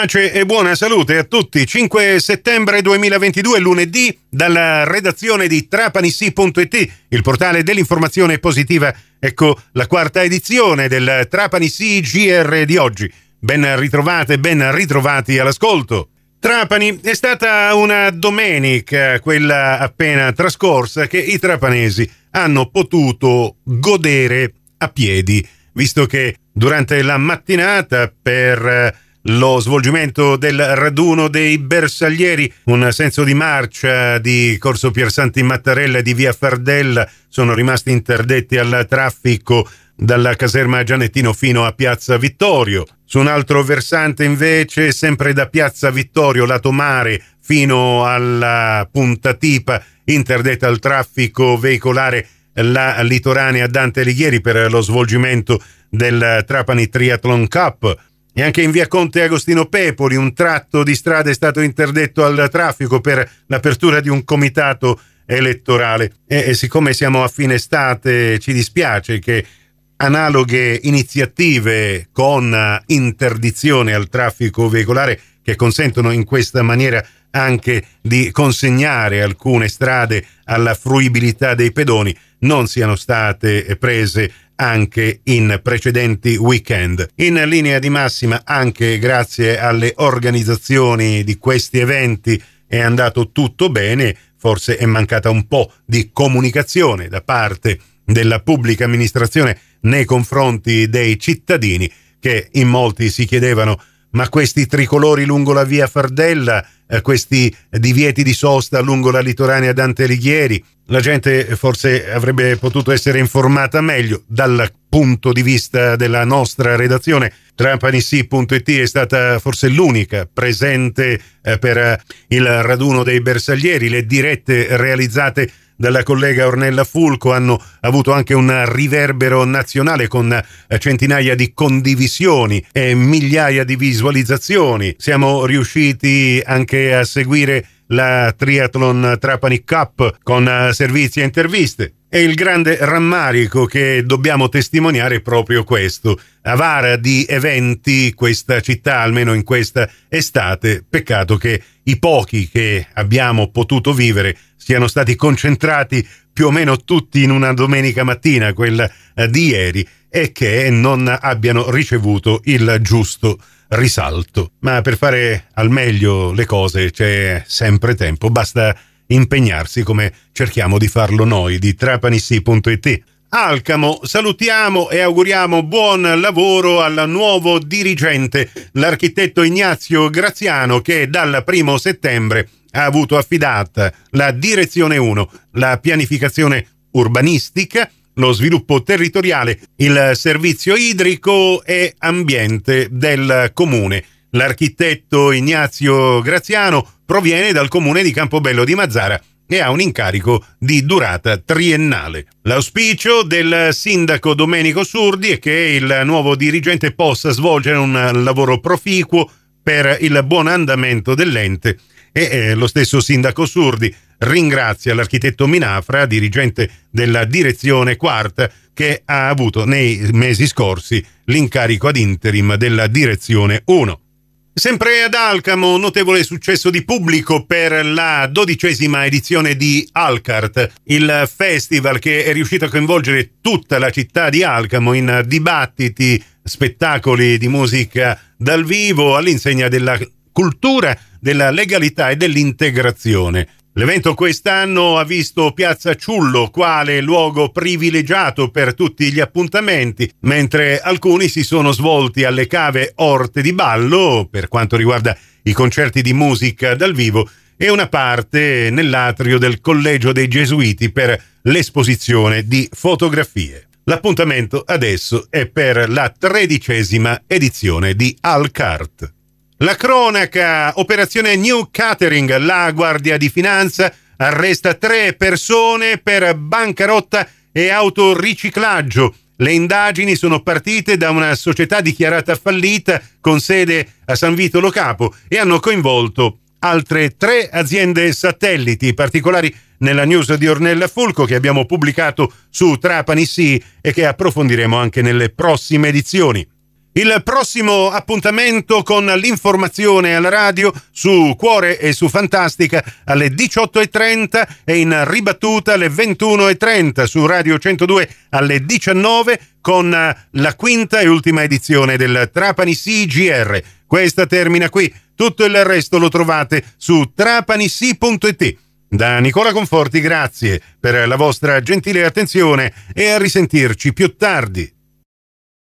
Pace e buona salute a tutti. 5 settembre 2022, lunedì, dalla redazione di trapanissi.it, il portale dell'informazione positiva. Ecco la quarta edizione del Trapanissi GR di oggi. Ben ritrovate, ben ritrovati all'ascolto. Trapani è stata una domenica, quella appena trascorsa, che i trapanesi hanno potuto godere a piedi, visto che durante la mattinata per lo svolgimento del raduno dei bersaglieri, un senso di marcia di Corso Piersanti Mattarella e di Via Fardella sono rimasti interdetti al traffico dalla caserma Gianettino fino a Piazza Vittorio. Su un altro versante invece, sempre da Piazza Vittorio, lato mare, fino alla Punta Tipa, interdetta al traffico veicolare la litoranea Dante Alighieri per lo svolgimento del Trapani Triathlon Cup. E anche in via Conte Agostino Pepoli un tratto di strada è stato interdetto al traffico per l'apertura di un comitato elettorale. E, e siccome siamo a fine estate ci dispiace che analoghe iniziative con interdizione al traffico veicolare che consentono in questa maniera anche di consegnare alcune strade alla fruibilità dei pedoni non siano state prese anche in precedenti weekend. In linea di massima, anche grazie alle organizzazioni di questi eventi, è andato tutto bene, forse è mancata un po' di comunicazione da parte della pubblica amministrazione nei confronti dei cittadini che in molti si chiedevano ma questi tricolori lungo la via Fardella, eh, questi divieti di sosta lungo la litoranea Dante Alighieri, la gente forse avrebbe potuto essere informata meglio dal punto di vista della nostra redazione. Trampanissi.it è stata forse l'unica presente eh, per il raduno dei bersaglieri, le dirette realizzate dalla collega Ornella Fulco hanno avuto anche un riverbero nazionale con eh, centinaia di condivisioni e migliaia di visualizzazioni. Siamo riusciti anche a seguire la Triathlon Trapani Cup con eh, servizi e interviste. E il grande rammarico che dobbiamo testimoniare è proprio questo. Avara di eventi questa città, almeno in questa estate. Peccato che i pochi che abbiamo potuto vivere siano stati concentrati più o meno tutti in una domenica mattina, quella eh, di ieri, e che non abbiano ricevuto il giusto risalto. Ma per fare al meglio le cose c'è sempre tempo, basta impegnarsi come cerchiamo di farlo noi di trapanissi.it. Alcamo, salutiamo e auguriamo buon lavoro al nuovo dirigente, l'architetto Ignazio Graziano che dal primo settembre ha avuto affidata la direzione 1, la pianificazione urbanistica, lo sviluppo territoriale, il servizio idrico e ambiente del comune. L'architetto Ignazio Graziano proviene dal comune di Campobello di Mazzara e ha un incarico di durata triennale. L'auspicio del sindaco Domenico Surdi è che il nuovo dirigente possa svolgere un lavoro proficuo per il buon andamento dell'ente e eh, lo stesso sindaco Surdi ringrazia l'architetto Minafra, dirigente della direzione quarta, che ha avuto nei mesi scorsi l'incarico ad interim della direzione 1. Sempre ad Alcamo, notevole successo di pubblico per la dodicesima edizione di Alcart, il festival che è riuscito a coinvolgere tutta la città di Alcamo in dibattiti, spettacoli di musica dal vivo all'insegna della cultura, della legalità e dell'integrazione. L'evento quest'anno ha visto Piazza Ciullo quale luogo privilegiato per tutti gli appuntamenti, mentre alcuni si sono svolti alle cave Orte di Ballo per quanto riguarda i concerti di musica dal vivo e una parte nell'atrio del Collegio dei Gesuiti per l'esposizione di fotografie. L'appuntamento adesso è per la tredicesima edizione di Alcart. La cronaca, operazione New Catering, la Guardia di Finanza arresta tre persone per bancarotta e autoriciclaggio. Le indagini sono partite da una società dichiarata fallita con sede a San Vito Lo Capo e hanno coinvolto altre tre aziende satelliti, particolari nella news di Ornella Fulco che abbiamo pubblicato su Trapani Sì e che approfondiremo anche nelle prossime edizioni. Il prossimo appuntamento con l'informazione alla radio su Cuore e su Fantastica alle 18.30 e in ribattuta alle 21.30 su Radio 102 alle 19 con la quinta e ultima edizione del Trapani CGR. Questa termina qui, tutto il resto lo trovate su trapanissi.it. Da Nicola Conforti grazie per la vostra gentile attenzione e a risentirci più tardi.